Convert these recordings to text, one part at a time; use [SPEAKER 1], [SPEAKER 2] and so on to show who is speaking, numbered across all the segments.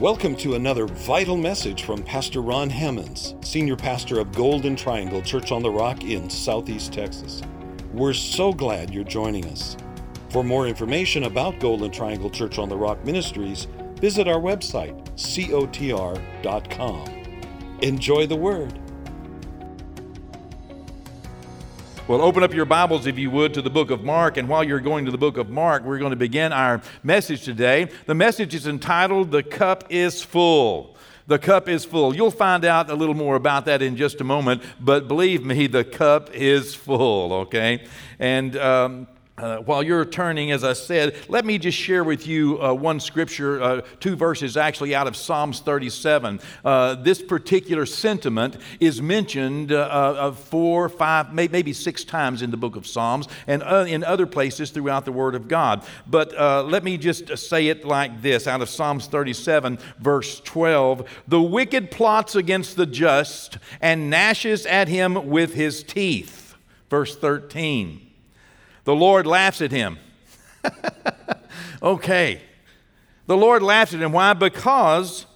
[SPEAKER 1] Welcome to another vital message from Pastor Ron Hammonds, Senior Pastor of Golden Triangle Church on the Rock in Southeast Texas. We're so glad you're joining us. For more information about Golden Triangle Church on the Rock Ministries, visit our website, cotr.com. Enjoy the Word.
[SPEAKER 2] Well, open up your Bibles, if you would, to the book of Mark. And while you're going to the book of Mark, we're going to begin our message today. The message is entitled, The Cup is Full. The cup is full. You'll find out a little more about that in just a moment, but believe me, the cup is full, okay? And um, uh, while you're turning, as I said, let me just share with you uh, one scripture, uh, two verses actually out of Psalms 37. Uh, this particular sentiment is mentioned uh, four, five, maybe six times in the book of Psalms and in other places throughout the Word of God. But let me just say it like this out of Psalms 37, verse 12 The wicked plots against the just and gnashes at him with his teeth. Verse 13. The Lord laughs at him. okay. The Lord laughs at him. Why? Because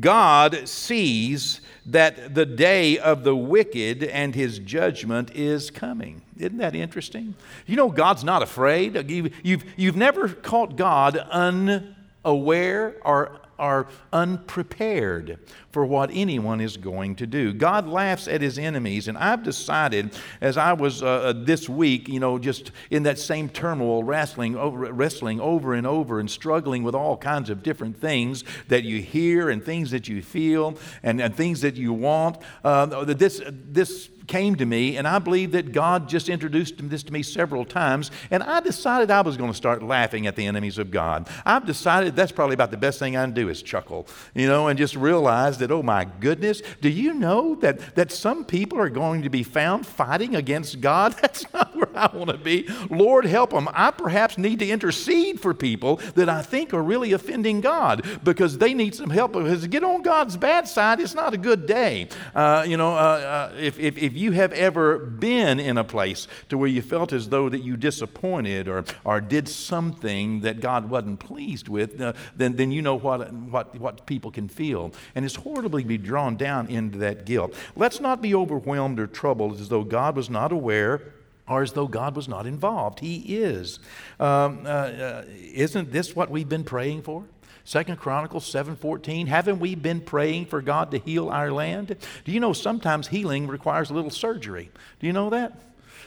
[SPEAKER 2] God sees that the day of the wicked and his judgment is coming. Isn't that interesting? You know, God's not afraid. You've, you've, you've never caught God unaware or are unprepared for what anyone is going to do. God laughs at his enemies, and I've decided as I was uh, uh, this week, you know, just in that same turmoil, wrestling over, wrestling over and over and struggling with all kinds of different things that you hear and things that you feel and, and things that you want. Uh, this, this came to me, and I believe that God just introduced this to me several times, and I decided I was going to start laughing at the enemies of God. I've decided that's probably about the best thing I can do is chuckle, you know, and just realize that, oh my goodness, do you know that, that some people are going to be found fighting against God? That's not where I want to be. Lord, help them. I perhaps need to intercede for people that I think are really offending God because they need some help. Because get on God's bad side, it's not a good day. Uh, you know, uh, uh, if, if, if you have ever been in a place to where you felt as though that you disappointed or, or did something that God wasn't pleased with, uh, then, then you know what, what, what people can feel. And it's horribly be drawn down into that guilt. Let's not be overwhelmed or troubled as though God was not aware or as though God was not involved. He is. Um, uh, uh, isn't this what we've been praying for? Second Chronicles 7:14. Haven't we been praying for God to heal our land? Do you know sometimes healing requires a little surgery? Do you know that?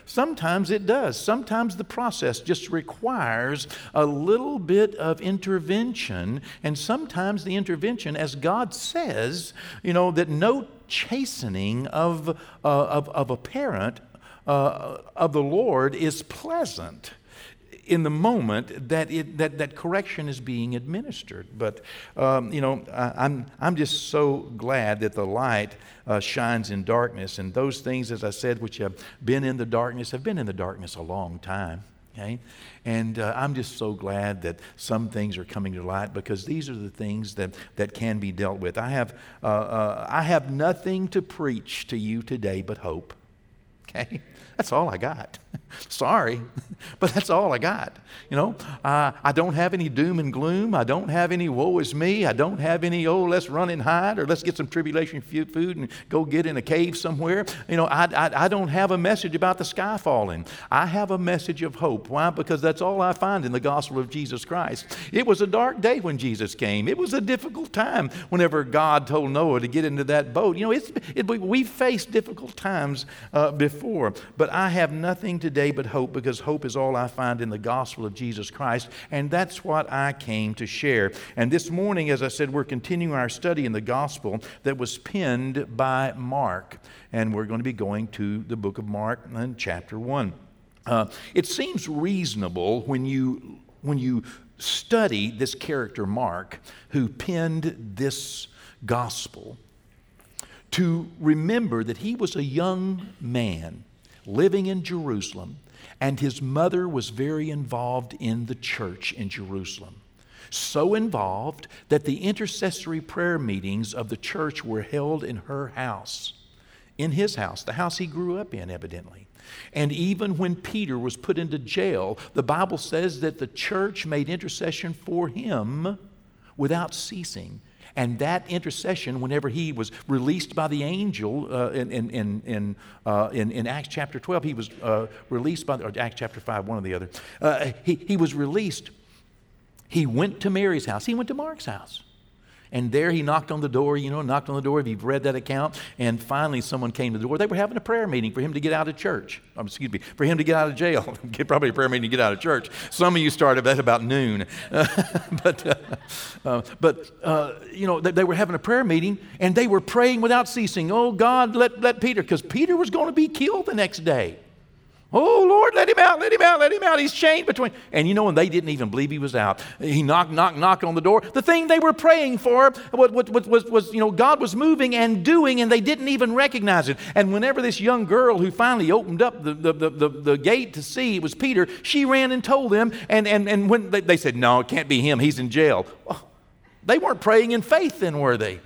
[SPEAKER 2] Sometimes it does. Sometimes the process just requires a little bit of intervention. And sometimes the intervention, as God says, you know, that no chastening of, uh, of, of a parent uh, of the Lord is pleasant in the moment that, it, that, that correction is being administered. But, um, you know, I, am I'm just so glad that the light uh, shines in darkness. And those things, as I said, which have been in the darkness, have been in the darkness a long time. Okay? And uh, I'm just so glad that some things are coming to light because these are the things that, that can be dealt with. I have, uh, uh I have nothing to preach to you today but hope. Okay? That's all I got. Sorry, but that's all I got. You know, uh, I don't have any doom and gloom. I don't have any woe is me. I don't have any, oh, let's run and hide or let's get some tribulation food and go get in a cave somewhere. You know, I, I, I don't have a message about the sky falling. I have a message of hope. Why? Because that's all I find in the gospel of Jesus Christ. It was a dark day when Jesus came, it was a difficult time whenever God told Noah to get into that boat. You know, it's, it, we've faced difficult times uh, before, but I have nothing today today but hope because hope is all I find in the gospel of Jesus Christ. And that's what I came to share. And this morning, as I said, we're continuing our study in the gospel that was penned by Mark. And we're going to be going to the book of Mark and chapter 1. Uh, it seems reasonable when you, when you study this character, Mark, who penned this gospel, to remember that he was a young man living in Jerusalem, and his mother was very involved in the church in Jerusalem. So involved that the intercessory prayer meetings of the church were held in her house, in his house, the house he grew up in, evidently. And even when Peter was put into jail, the Bible says that the church made intercession for him without ceasing. And that intercession, whenever he was released by the angel uh, in, in, in, uh, in, in, Acts chapter 12, he was uh, released by, or Acts chapter 5, one or the other, uh, he, he was released. He went to Mary's house, he went to Mark's house. And there he knocked on the door, you know, knocked on the door if you've read that account. And finally, someone came to the door. They were having a prayer meeting for him to get out of church. Um, excuse me, for him to get out of jail. Probably a prayer meeting to get out of church. Some of you started at about noon. but, uh, uh, but uh, you know, they, they, were having a prayer meeting and they were praying without ceasing. Oh, God, let, let Peter, because Peter was going to be killed the next day. Oh, Lord, let him out, let him out, let him out. He's chained between. And you know, when they didn't even believe he was out, he knocked, knocked, knocked on the door. The thing they were praying for was, was, was, you know, God was moving and doing, and they didn't even recognize it. And whenever this young girl who finally opened up the, the, the, the, the gate to see it was Peter, she ran and told them. And, and, and when they, they said, No, it can't be him, he's in jail. Well, they weren't praying in faith then, were they?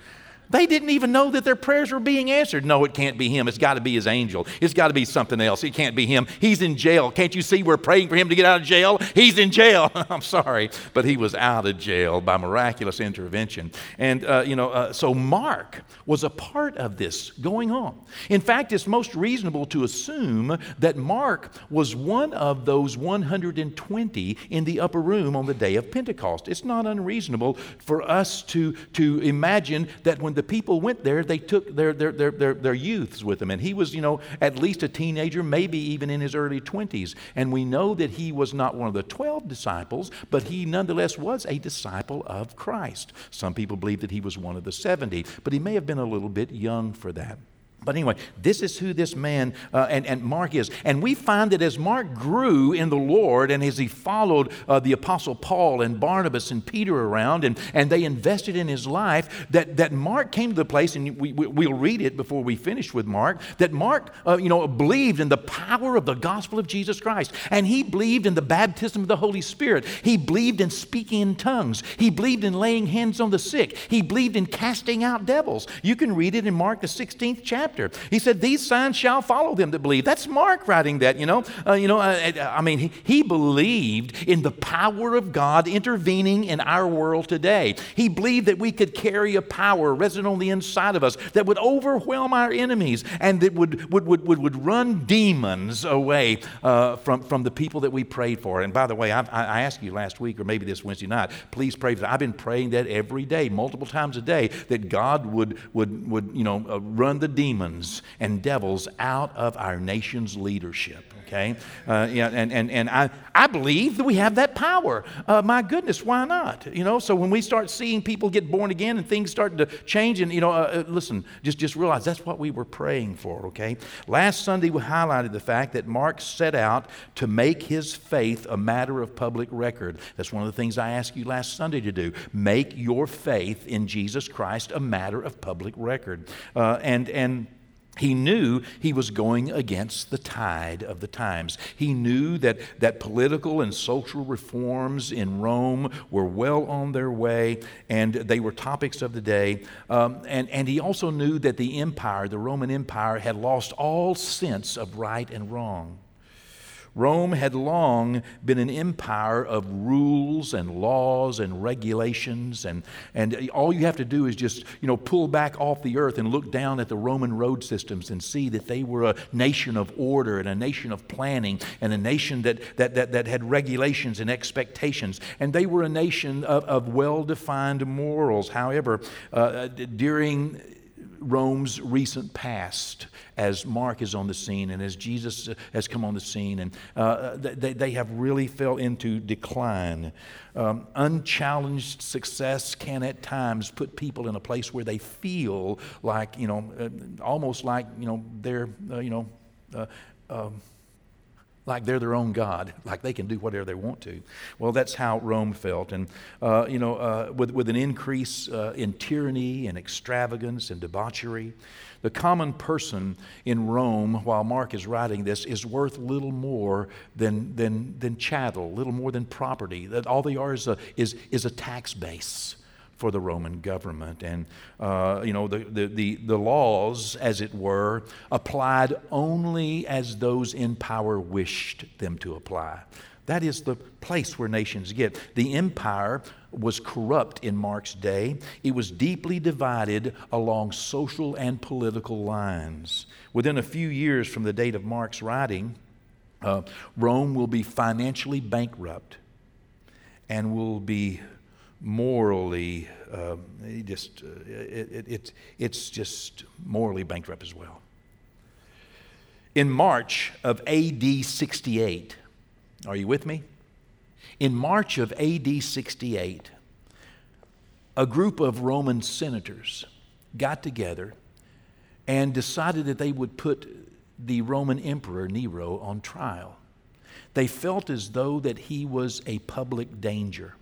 [SPEAKER 2] They didn't even know that their prayers were being answered. No, it can't be him. It's got to be his angel. It's got to be something else. It can't be him. He's in jail. Can't you see we're praying for him to get out of jail? He's in jail. I'm sorry, but he was out of jail by miraculous intervention. And, uh, you know, uh, so Mark was a part of this going on. In fact, it's most reasonable to assume that Mark was one of those 120 in the upper room on the day of Pentecost. It's not unreasonable for us to, to imagine that when the people went there, they took their, their, their, their, their youths with them. And he was, you know, at least a teenager, maybe even in his early 20s. And we know that he was not one of the 12 disciples, but he nonetheless was a disciple of Christ. Some people believe that he was one of the 70, but he may have been a little bit young for that. But anyway, this is who this man uh, and, and Mark is. And we find that as Mark grew in the Lord and as he followed uh, the Apostle Paul and Barnabas and Peter around and, and they invested in his life, that, that Mark came to the place, and we, we, will read it before we finish with Mark, that Mark, uh, you know, believed in the power of the gospel of Jesus Christ. And he believed in the baptism of the Holy Spirit. He believed in speaking in tongues. He believed in laying hands on the sick. He believed in casting out devils. You can read it in Mark, the 16th chapter chapter. He said, These signs shall follow them that believe. That's Mark writing that, you know. Uh, you know, uh, uh, I mean, he, he believed in the power of God intervening in our world today. He believed that we could carry a power resident on the inside of us that would overwhelm our enemies and that would, would, would, would, would run demons away uh, from, from the people that we prayed for. And by the way, I, I asked you last week or maybe this Wednesday night, please pray for that. I've been praying that every day, multiple times a day, that God would, would, would you know, uh, run the demons demons and devils out of our nation's leadership okay? Uh, yeah, and and, and I, I believe that we have that power. Uh, my goodness, why not? You know, so when we start seeing people get born again and things start to change, and, you know, uh, uh, listen, just, just realize that's what we were praying for, okay? Last Sunday, we highlighted the fact that Mark set out to make his faith a matter of public record. That's one of the things I asked you last Sunday to do. Make your faith in Jesus Christ a matter of public record. Uh, and, and, he knew he was going against the tide of the times. He knew that, that political and social reforms in Rome were well on their way and they were topics of the day. Um, and, and he also knew that the empire, the Roman Empire, had lost all sense of right and wrong. Rome had long been an empire of rules and laws and regulations, and, and all you have to do is just you know, pull back off the earth and look down at the Roman road systems and see that they were a nation of order and a nation of planning and a nation that, that, that, that had regulations and expectations. And they were a nation of, of well defined morals. However, uh, during Rome's recent past as Mark is on the scene and as Jesus has come on the scene. And uh, they, they have really fell into decline. Um, unchallenged success can at times put people in a place where they feel like, you know, uh, almost like, you know, they're, uh, you know, uh, um, like they're their own God, like they can do whatever they want to. Well, that's how Rome felt. And, uh, you know, uh, with, with an increase uh, in tyranny and extravagance and debauchery, the common person in Rome, while Mark is writing this, is worth little more than, than, than chattel, little more than property. That all they are is a, is, is a tax base for the Roman government. And, uh, you know, the, the, the, the, laws, as it were, applied only as those in power wished them to apply. That is the place where nations get. The empire was corrupt in Mark's day. It was deeply divided along social and political lines. Within a few years from the date of Mark's writing, uh, Rome will be financially bankrupt and will be morally uh, just uh, it, it, it, it's just morally bankrupt as well. In March of AD 68, are you with me? In March of AD 68, a group of Roman senators got together and decided that they would put the Roman emperor Nero on trial. They felt as though that he was a public danger.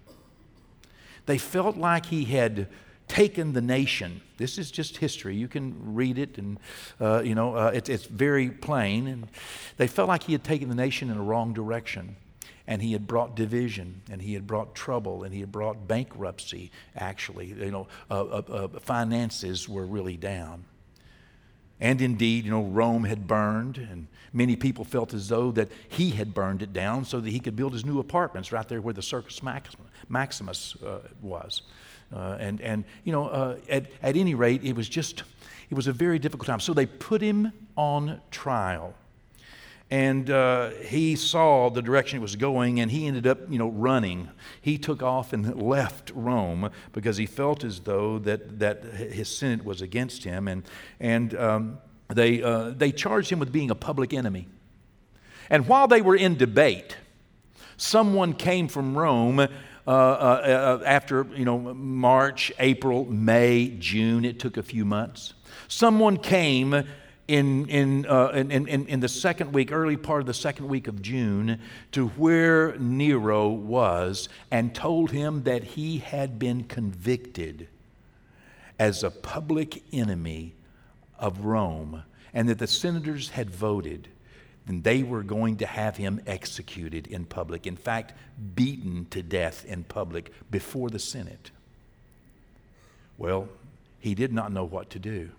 [SPEAKER 2] They felt like he had taken the nation. This is just history. You can read it, and uh, you know uh, it, it's very plain. And they felt like he had taken the nation in a wrong direction, and he had brought division, and he had brought trouble, and he had brought bankruptcy. Actually, you know, uh, uh, uh finances were really down. And indeed, you know, Rome had burned, and many people felt as though that he had burned it down so that he could build his new apartments right there where the Circus Maximus uh, was. Uh, and, and, you know, uh, at, at any rate, it was just, it was a very difficult time. So they put him on trial. And uh, he saw the direction it was going, and he ended up, you know, running. He took off and left Rome because he felt as though that, that his Senate was against him. And, and um, they, uh, they charged him with being a public enemy. And while they were in debate, someone came from Rome uh, uh, uh, after you know March, April, May, June. It took a few months. Someone came in, in, uh, in, in, in the second week, early part of the second week of June, to where Nero was and told him that he had been convicted as a public enemy of Rome and that the senators had voted then they were going to have him executed in public. In fact, beaten to death in public before the Senate. Well, he did not know what to do.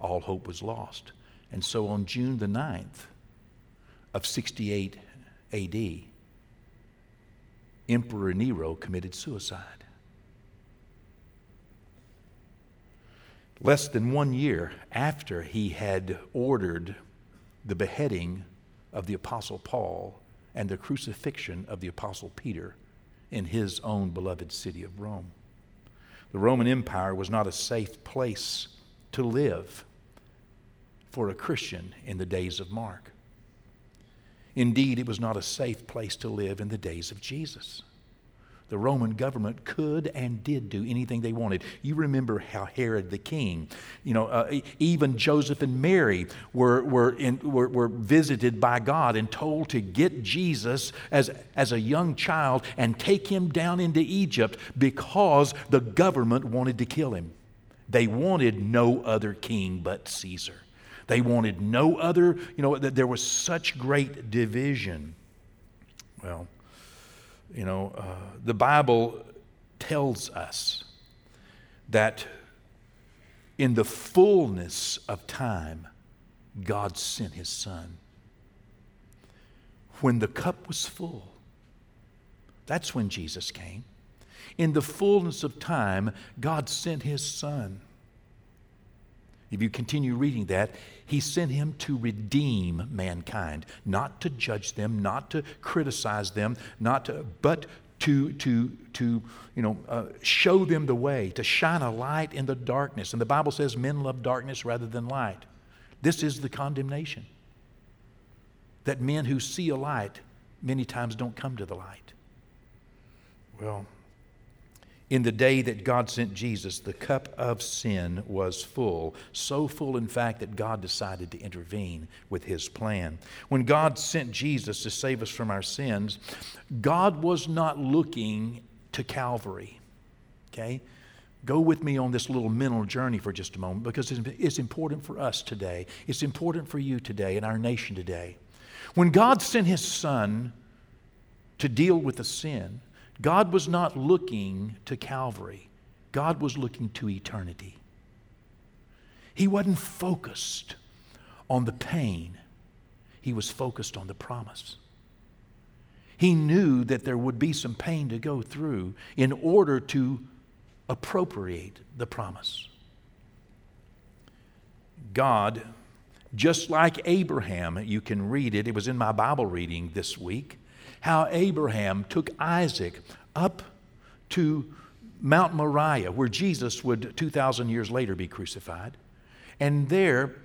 [SPEAKER 2] All hope was lost. And so on June the 9th of 68 AD, Emperor Nero committed suicide. Less than one year after he had ordered the beheading of the Apostle Paul and the crucifixion of the Apostle Peter in his own beloved city of Rome. The Roman Empire was not a safe place to live for a Christian in the days of Mark. Indeed, it was not a safe place to live in the days of Jesus the Roman government could and did do anything they wanted. You remember how Herod the king, you know, uh, even Joseph and Mary were, were, in, were, were visited by God and told to get Jesus as, as a young child and take him down into Egypt because the government wanted to kill him. They wanted no other king but Caesar. They wanted no other, you know, there was such great division. Well, you know, uh, the Bible tells us that in the fullness of time, God sent his son. When the cup was full, that's when Jesus came. In the fullness of time, God sent his son. If you continue reading that, he sent him to redeem mankind, not to judge them, not to criticize them, not to, but to, to, to you know, uh, show them the way, to shine a light in the darkness. And the Bible says men love darkness rather than light. This is the condemnation. That men who see a light many times don't come to the light. Well, in the day that God sent Jesus, the cup of sin was full. So full, in fact, that God decided to intervene with his plan. When God sent Jesus to save us from our sins, God was not looking to Calvary. Okay? Go with me on this little mental journey for just a moment because it's important for us today. It's important for you today and our nation today. When God sent his son to deal with the sin, God was not looking to Calvary, God was looking to eternity. He wasn't focused on the pain, he was focused on the promise. He knew that there would be some pain to go through in order to appropriate the promise. God, just like Abraham, you can read it, it was in my Bible reading this week, how Abraham took Isaac up to Mount Moriah, where Jesus would 2,000 years later be crucified. And there,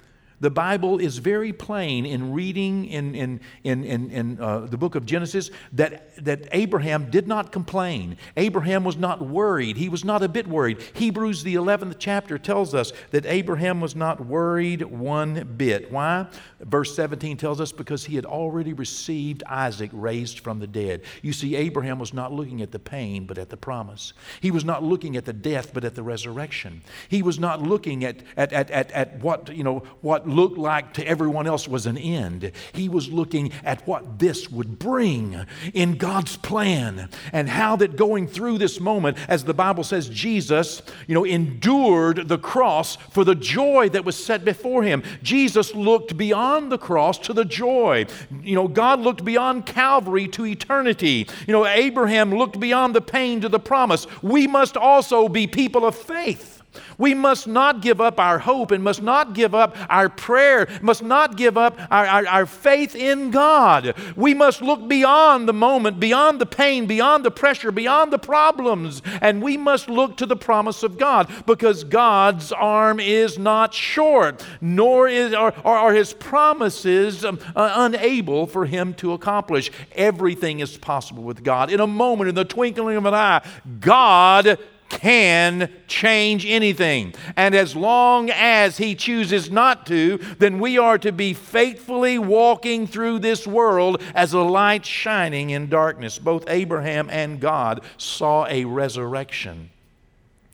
[SPEAKER 2] the Bible is very plain in reading in, in, in, in, in uh, the book of Genesis that, that Abraham did not complain. Abraham was not worried. He was not a bit worried. Hebrews, the 11th chapter, tells us that Abraham was not worried one bit. Why? Verse 17 tells us because he had already received Isaac raised from the dead. You see, Abraham was not looking at the pain, but at the promise. He was not looking at the death, but at the resurrection. He was not looking at, at, at, at, at what, you know, what looked like to everyone else was an end. He was looking at what this would bring in God's plan and how that going through this moment, as the Bible says, Jesus, you know, endured the cross for the joy that was set before him. Jesus looked beyond the cross to the joy. You know, God looked beyond Calvary to eternity. You know, Abraham looked beyond the pain to the promise. We must also be people of faith. We must not give up our hope and must not give up our prayer, must not give up our, our, our, faith in God. We must look beyond the moment, beyond the pain, beyond the pressure, beyond the problems, and we must look to the promise of God because God's arm is not short, nor is, are, are his promises um, uh, unable for him to accomplish. Everything is possible with God. In a moment, in the twinkling of an eye, God can change anything. And as long as He chooses not to, then we are to be faithfully walking through this world as a light shining in darkness. Both Abraham and God saw a resurrection,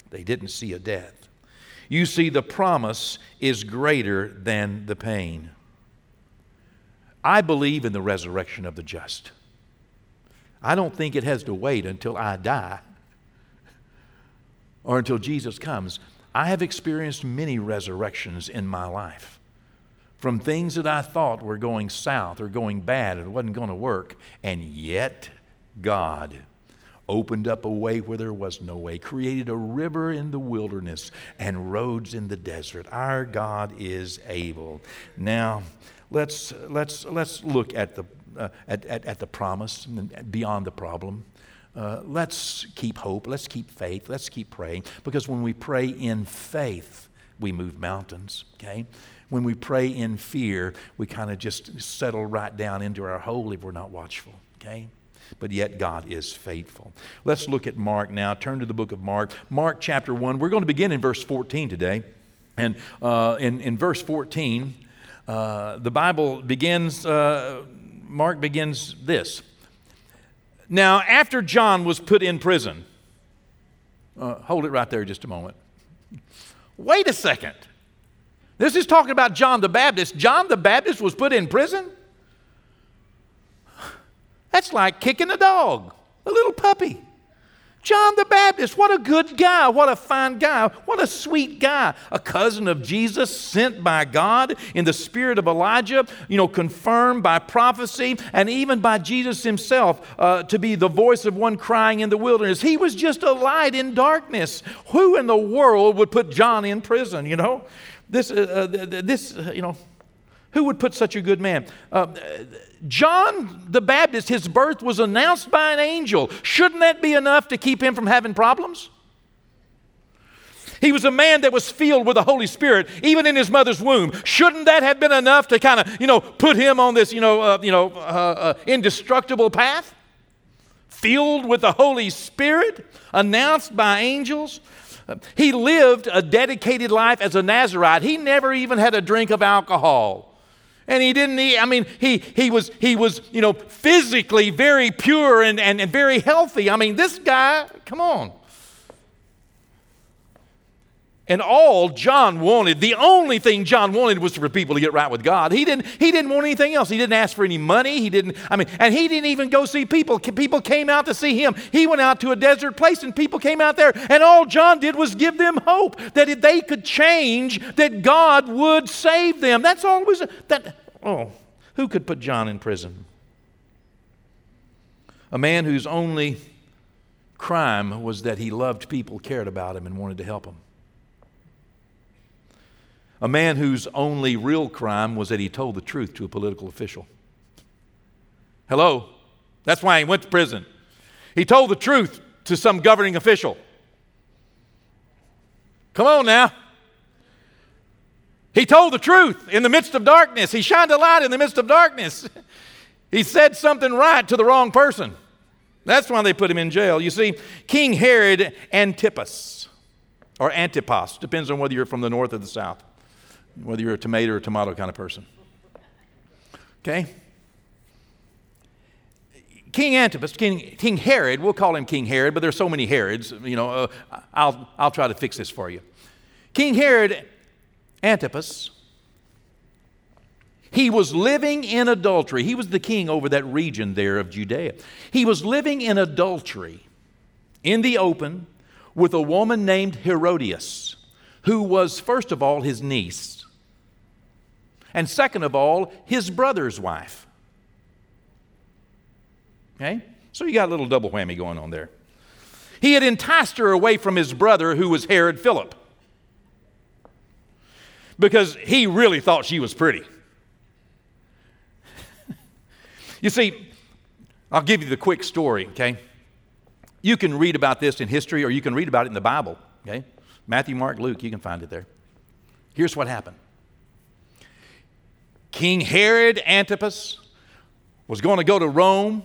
[SPEAKER 2] they didn't see a death. You see, the promise is greater than the pain. I believe in the resurrection of the just. I don't think it has to wait until I die or until Jesus comes. I have experienced many resurrections in my life from things that I thought were going south or going bad and wasn't going to work, and yet God opened up a way where there was no way, created a river in the wilderness and roads in the desert. Our God is able. Now, let's, let's, let's look at the, uh, at, at, at the promise beyond the problem. Uh, let's keep hope, let's keep faith, let's keep praying, because when we pray in faith, we move mountains, okay? When we pray in fear, we kind of just settle right down into our hole if we're not watchful, okay? But yet God is faithful. Let's look at Mark now. Turn to the book of Mark. Mark chapter 1. We're going to begin in verse 14 today. And uh, in, in verse 14, uh, the Bible begins, uh, Mark begins this now, after John was put in prison, uh, hold it right there just a moment. Wait a second. This is talking about John the Baptist. John the Baptist was put in prison? That's like kicking a dog, a little puppy. John the Baptist, what a good guy, what a fine guy, what a sweet guy. A cousin of Jesus, sent by God in the spirit of Elijah, you know, confirmed by prophecy and even by Jesus himself uh, to be the voice of one crying in the wilderness. He was just a light in darkness. Who in the world would put John in prison, you know? This, uh, uh, this uh, you know, who would put such a good man? Uh, John the Baptist, his birth was announced by an angel. Shouldn't that be enough to keep him from having problems? He was a man that was filled with the Holy Spirit, even in his mother's womb. Shouldn't that have been enough to kind of, you know, put him on this, you know, uh, you know, uh, uh, indestructible path? Filled with the Holy Spirit, announced by angels. He lived a dedicated life as a Nazarite. He never even had a drink of alcohol and he didn't eat. I mean, he, he, was, he was, you know, physically very pure and, and, and very healthy. I mean, this guy, come on. And all John wanted, the only thing John wanted was for people to get right with God. He didn't, he didn't want anything else. He didn't ask for any money. He didn't, I mean, and he didn't even go see people. People came out to see him. He went out to a desert place and people came out there. And all John did was give them hope that if they could change, that God would save them. That's all was. That, oh, who could put John in prison? A man whose only crime was that he loved people, cared about him, and wanted to help them. A man whose only real crime was that he told the truth to a political official. Hello? That's why he went to prison. He told the truth to some governing official. Come on now. He told the truth in the midst of darkness. He shined a light in the midst of darkness. He said something right to the wrong person. That's why they put him in jail. You see, King Herod Antipas, or Antipas, depends on whether you're from the north or the south, whether you're a tomato or tomato kind of person. Okay? King Antipas, King, King Herod, we'll call him King Herod, but there's so many Herods, you know, uh, I'll, I'll try to fix this for you. King Herod Antipas, he was living in adultery. He was the king over that region there of Judea. He was living in adultery in the open with a woman named Herodias, who was, first of all, his niece, and second of all, his brother's wife. Okay? So you got a little double whammy going on there. He had enticed her away from his brother, who was Herod Philip, because he really thought she was pretty. you see, I'll give you the quick story, okay? You can read about this in history or you can read about it in the Bible, okay? Matthew, Mark, Luke, you can find it there. Here's what happened King Herod Antipas was going to go to Rome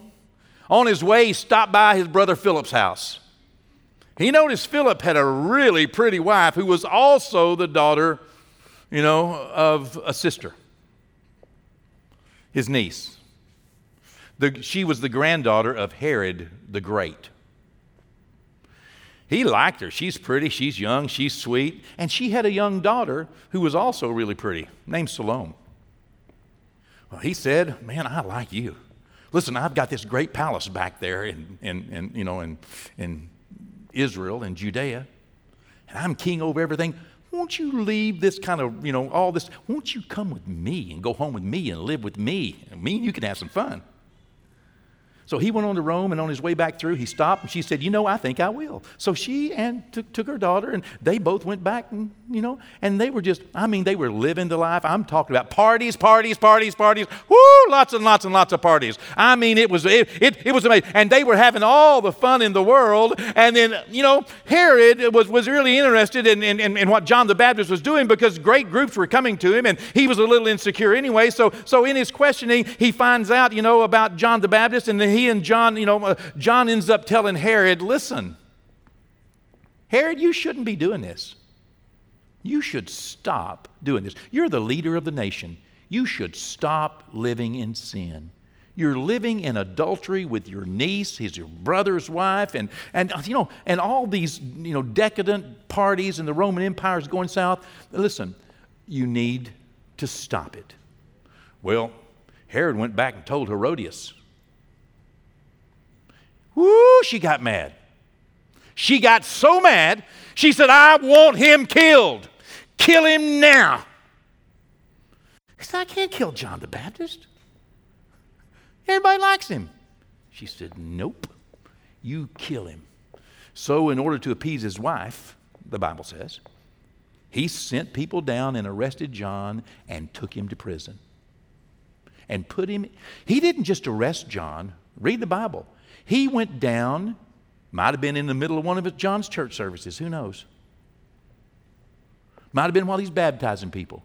[SPEAKER 2] on his way, he stopped by his brother Philip's house. He noticed Philip had a really pretty wife who was also the daughter, you know, of a sister, his niece. The, she was the granddaughter of Herod the Great. He liked her. She's pretty, she's young, she's sweet, and she had a young daughter who was also really pretty, named Salome. Well, he said, Man, I like you. Listen, I've got this great palace back there in, in, in, you know, in, in Israel and Judea, and I'm king over everything. Won't you leave this kind of, you know, all this? Won't you come with me and go home with me and live with me? And me and you can have some fun. So he went on to Rome, and on his way back through, he stopped, and she said, "You know, I think I will." So she and took, took her daughter, and they both went back, and you know, and they were just—I mean, they were living the life. I'm talking about parties, parties, parties, parties. Woo! Lots and lots and lots of parties. I mean, it was it, it, it was amazing, and they were having all the fun in the world. And then, you know, Herod was was really interested in in, in, in what John the Baptist was doing because great groups were coming to him, and he was a little insecure anyway. So, so in his questioning, he finds out, you know, about John the Baptist, and then he and John, you know, uh, John ends up telling Herod, listen, Herod, you shouldn't be doing this. You should stop doing this. You're the leader of the nation. You should stop living in sin. You're living in adultery with your niece, he's your brother's wife, and, and you know, and all these you know decadent parties and the Roman Empire is going south. Listen, you need to stop it. Well, Herod went back and told Herodias. Whoo, she got mad. She got so mad, she said, I want him killed. Kill him now. He said, I can't kill John the Baptist. Everybody likes him. She said, Nope, you kill him. So, in order to appease his wife, the Bible says, he sent people down and arrested John and took him to prison. And put him, he didn't just arrest John, read the Bible. He went down, might have been in the middle of one of John's church services, who knows? Might have been while he's baptizing people.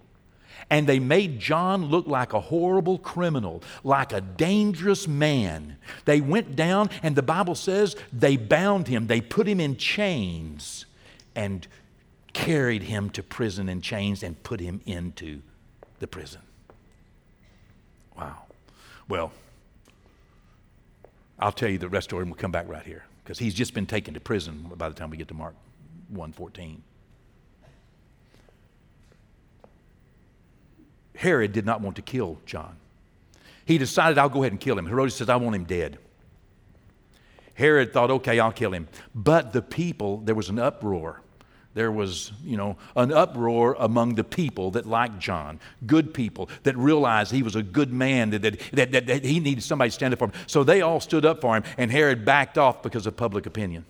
[SPEAKER 2] And they made John look like a horrible criminal, like a dangerous man. They went down, and the Bible says they bound him, they put him in chains, and carried him to prison in chains and put him into the prison. Wow. Well, I'll tell you the rest story and we'll come back right here because he's just been taken to prison by the time we get to Mark 114. Herod did not want to kill John. He decided, I'll go ahead and kill him. Herodias says, I want him dead. Herod thought, okay, I'll kill him. But the people, there was an uproar. There was, you know, an uproar among the people that liked John, good people that realized he was a good man, that, that, that, that, he needed somebody to stand up for him. So they all stood up for him, and Herod backed off because of public opinion.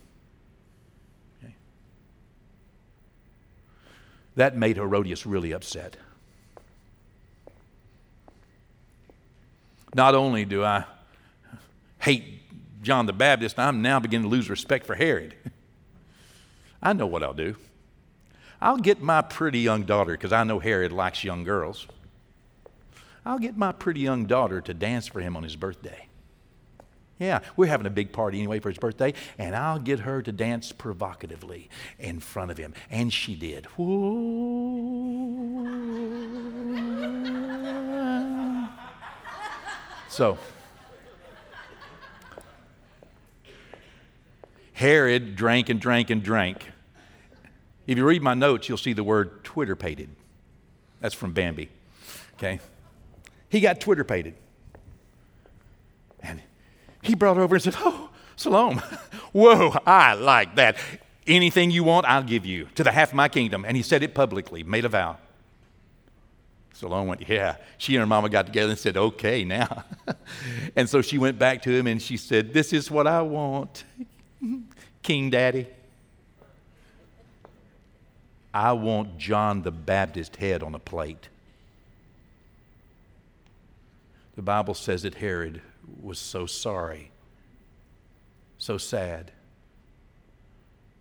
[SPEAKER 2] Okay. That made Herodias really upset. Not only do I hate John the Baptist, I'm now beginning to lose respect for Herod. I know what I'll do. I'll get my pretty young daughter, because I know Herod likes young girls. I'll get my pretty young daughter to dance for him on his birthday. Yeah, we're having a big party anyway for his birthday, and I'll get her to dance provocatively in front of him. And she did. So, Herod drank and drank and drank. If you read my notes, you'll see the word Twitter pated. That's from Bambi. Okay? He got Twitter pated. And he brought over and said, Oh, Salome, whoa, I like that. Anything you want, I'll give you to the half of my kingdom. And he said it publicly, made a vow. Salome went, Yeah. She and her mama got together and said, Okay, now. and so she went back to him and she said, This is what I want. King Daddy, I want John the Baptist head on a plate. The Bible says that Herod was so sorry, so sad.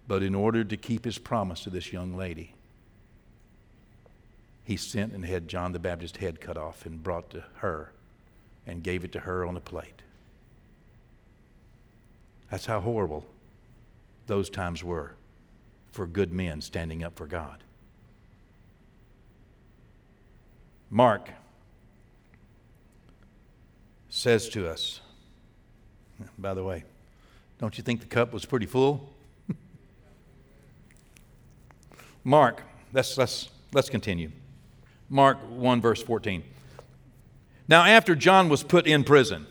[SPEAKER 2] But in order to keep his promise to this young lady, he sent and had John the Baptist head cut off and brought to her and gave it to her on a plate. That's how horrible those times were for good men standing up for God. Mark says to us, by the way, don't you think the cup was pretty full? Mark, let's, let's, let's continue. Mark 1, verse 14. Now, after John was put in prison,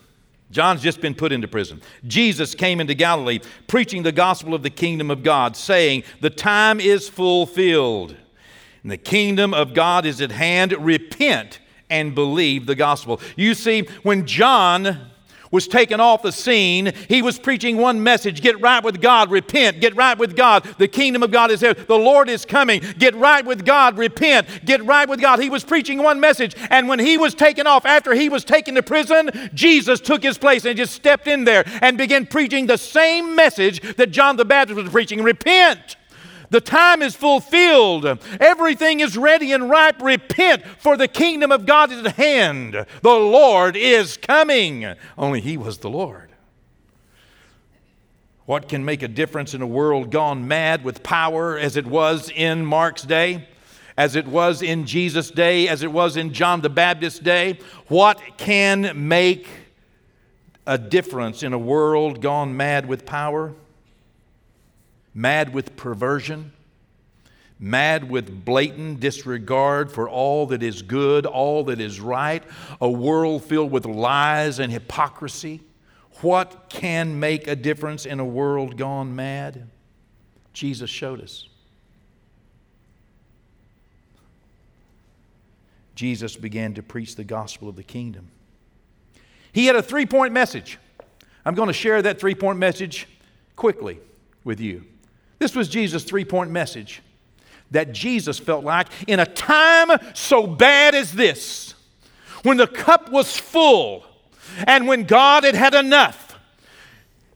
[SPEAKER 2] John's just been put into prison. Jesus came into Galilee preaching the gospel of the kingdom of God, saying, The time is fulfilled, and the kingdom of God is at hand. Repent and believe the gospel. You see, when John was taken off the scene. He was preaching one message get right with God, repent, get right with God. The kingdom of God is there. The Lord is coming. Get right with God, repent, get right with God. He was preaching one message. And when he was taken off, after he was taken to prison, Jesus took his place and just stepped in there and began preaching the same message that John the Baptist was preaching repent. The time is fulfilled. Everything is ready and ripe. Repent, for the kingdom of God is at hand. The Lord is coming. Only He was the Lord. What can make a difference in a world gone mad with power as it was in Mark's day? As it was in Jesus' day, as it was in John the Baptist's day? What can make a difference in a world gone mad with power? Mad with perversion, mad with blatant disregard for all that is good, all that is right, a world filled with lies and hypocrisy. What can make a difference in a world gone mad? Jesus showed us. Jesus began to preach the gospel of the kingdom. He had a three point message. I'm going to share that three point message quickly with you. This was Jesus' three point message that Jesus felt like in a time so bad as this, when the cup was full and when God had had enough.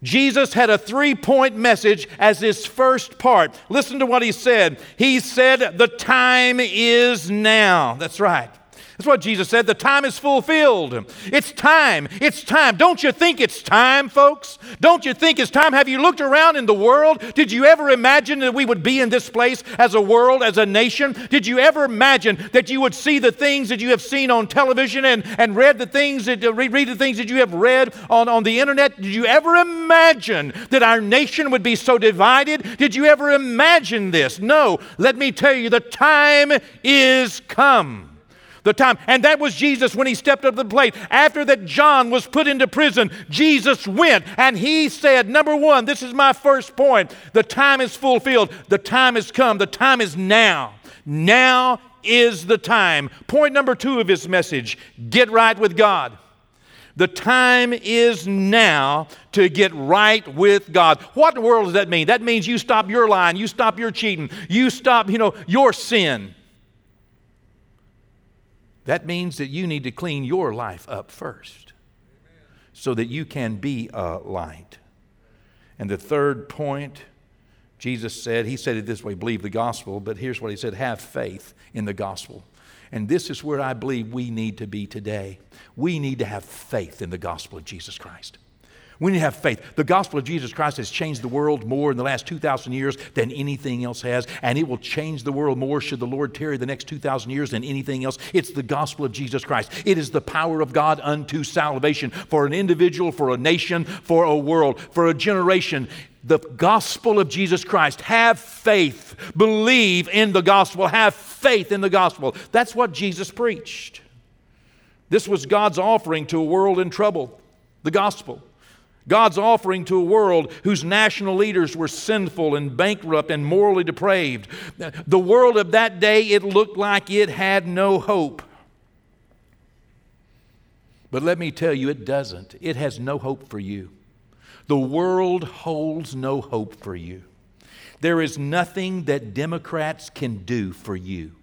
[SPEAKER 2] Jesus had a three point message as his first part. Listen to what he said. He said, The time is now. That's right. That's what Jesus said. The time is fulfilled. It's time. It's time. Don't you think it's time, folks? Don't you think it's time? Have you looked around in the world? Did you ever imagine that we would be in this place as a world, as a nation? Did you ever imagine that you would see the things that you have seen on television and, and read the things that uh, read the things that you have read on, on the internet? Did you ever imagine that our nation would be so divided? Did you ever imagine this? No. Let me tell you, the time is come. The time. And that was Jesus when he stepped up to the plate. After that John was put into prison, Jesus went and he said, Number one, this is my first point. The time is fulfilled. The time has come. The time is now. Now is the time. Point number two of his message get right with God. The time is now to get right with God. What in the world does that mean? That means you stop your lying, you stop your cheating, you stop, you know, your sin. That means that you need to clean your life up first so that you can be a light. And the third point, Jesus said, He said it this way believe the gospel, but here's what He said have faith in the gospel. And this is where I believe we need to be today. We need to have faith in the gospel of Jesus Christ. We need to have faith. The gospel of Jesus Christ has changed the world more in the last 2,000 years than anything else has, and it will change the world more should the Lord tarry the next 2,000 years than anything else. It's the gospel of Jesus Christ. It is the power of God unto salvation for an individual, for a nation, for a world, for a generation the gospel of Jesus Christ. Have faith. Believe in the gospel. Have faith in the gospel. That's what Jesus preached. This was God's offering to a world in trouble, the gospel. God's offering to a world whose national leaders were sinful and bankrupt and morally depraved. The world of that day, it looked like it had no hope. But let me tell you, it doesn't. It has no hope for you. The world holds no hope for you. There is nothing that Democrats can do for you.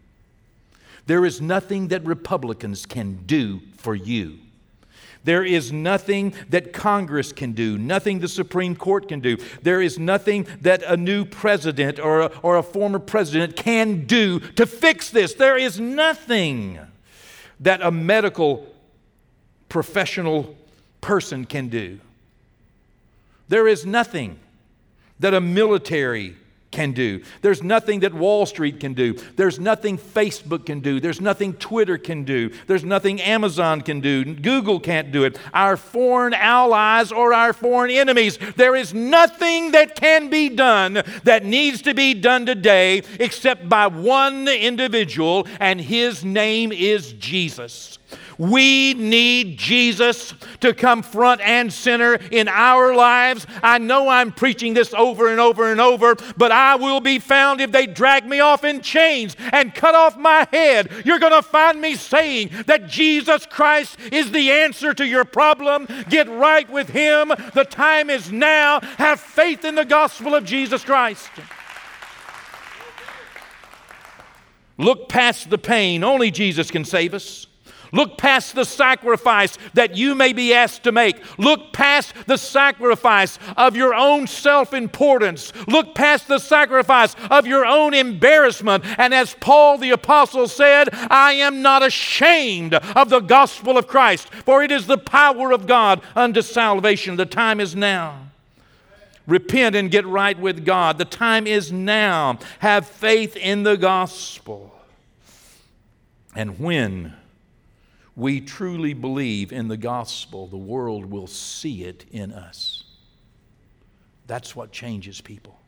[SPEAKER 2] There is nothing that Republicans can do for you. There is nothing that Congress can do, nothing the Supreme Court can do. There is nothing that a new president or a, or a former president can do to fix this. There is nothing that a medical professional person can do. There is nothing that a military can do. There's nothing that Wall Street can do. There's nothing Facebook can do. There's nothing Twitter can do. There's nothing Amazon can do. Google can't do it. Our foreign allies or our foreign enemies, there is nothing that can be done that needs to be done today except by one individual, and his name is Jesus. We need Jesus to come front and center in our lives. I know I'm preaching this over and over and over, but I will be found if they drag me off in chains and cut off my head. You're going to find me saying that Jesus Christ is the answer to your problem. Get right with Him. The time is now. Have faith in the gospel of Jesus Christ. Look past the pain. Only Jesus can save us. Look past the sacrifice that you may be asked to make. Look past the sacrifice of your own self importance. Look past the sacrifice of your own embarrassment. And as Paul the Apostle said, I am not ashamed of the gospel of Christ, for it is the power of God unto salvation. The time is now. Repent and get right with God. The time is now. Have faith in the gospel. And when we truly believe in the gospel, the world will see it in us. That's what changes people.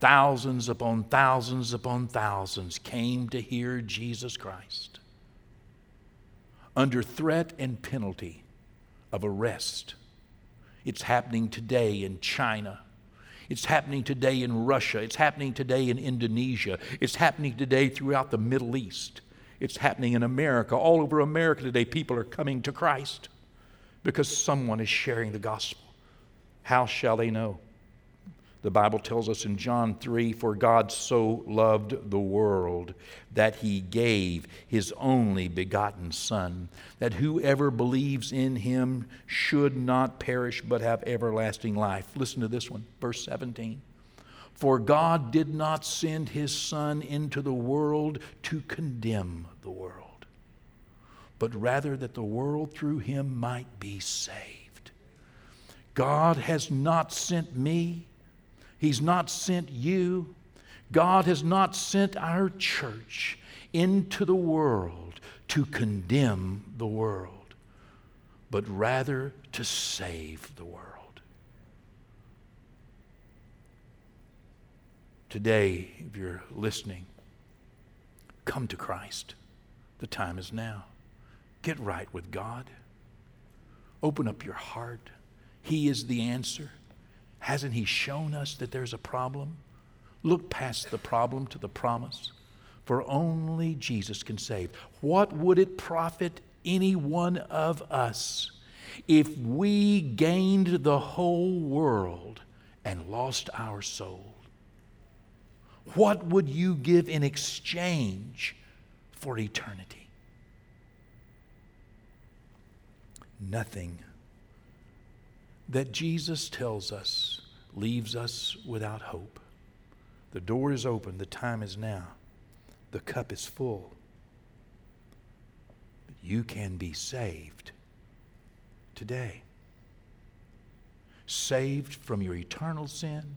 [SPEAKER 2] Thousands upon thousands upon thousands came to hear Jesus Christ under threat and penalty of arrest. It's happening today in China. It's happening today in Russia. It's happening today in Indonesia. It's happening today throughout the Middle East. It's happening in America. All over America today, people are coming to Christ because someone is sharing the gospel. How shall they know? The Bible tells us in John 3 For God so loved the world that he gave his only begotten Son, that whoever believes in him should not perish but have everlasting life. Listen to this one, verse 17. For God did not send his Son into the world to condemn the world, but rather that the world through him might be saved. God has not sent me, He's not sent you. God has not sent our church into the world to condemn the world, but rather to save the world. Today, if you're listening, come to Christ. The time is now. Get right with God. Open up your heart. He is the answer. Hasn't He shown us that there's a problem? Look past the problem to the promise. For only Jesus can save. What would it profit any one of us if we gained the whole world and lost our soul? What would you give in exchange for eternity? Nothing that Jesus tells us leaves us without hope. The door is open, the time is now, the cup is full. You can be saved today. Saved from your eternal sin,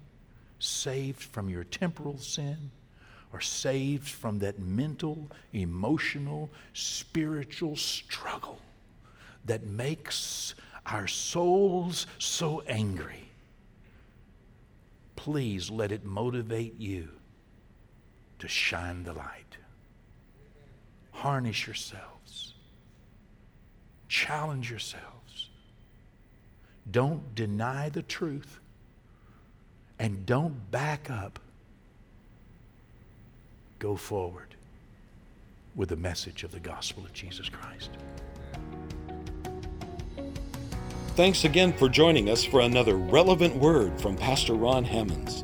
[SPEAKER 2] saved from your temporal sin, or saved from that mental, emotional, spiritual struggle that makes our souls so angry. Please let it motivate you to shine the light. Harness yourselves. Challenge yourselves. Don't deny the truth and don't back up. Go forward with the message of the gospel of Jesus Christ.
[SPEAKER 1] Thanks again for joining us for another relevant word from Pastor Ron Hammonds.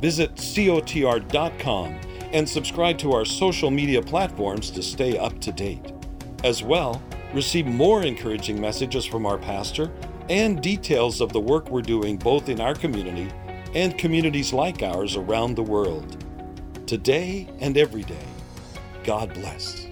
[SPEAKER 1] Visit cotr.com and subscribe to our social media platforms to stay up to date. As well, receive more encouraging messages from our pastor and details of the work we're doing both in our community and communities like ours around the world. Today and every day, God bless.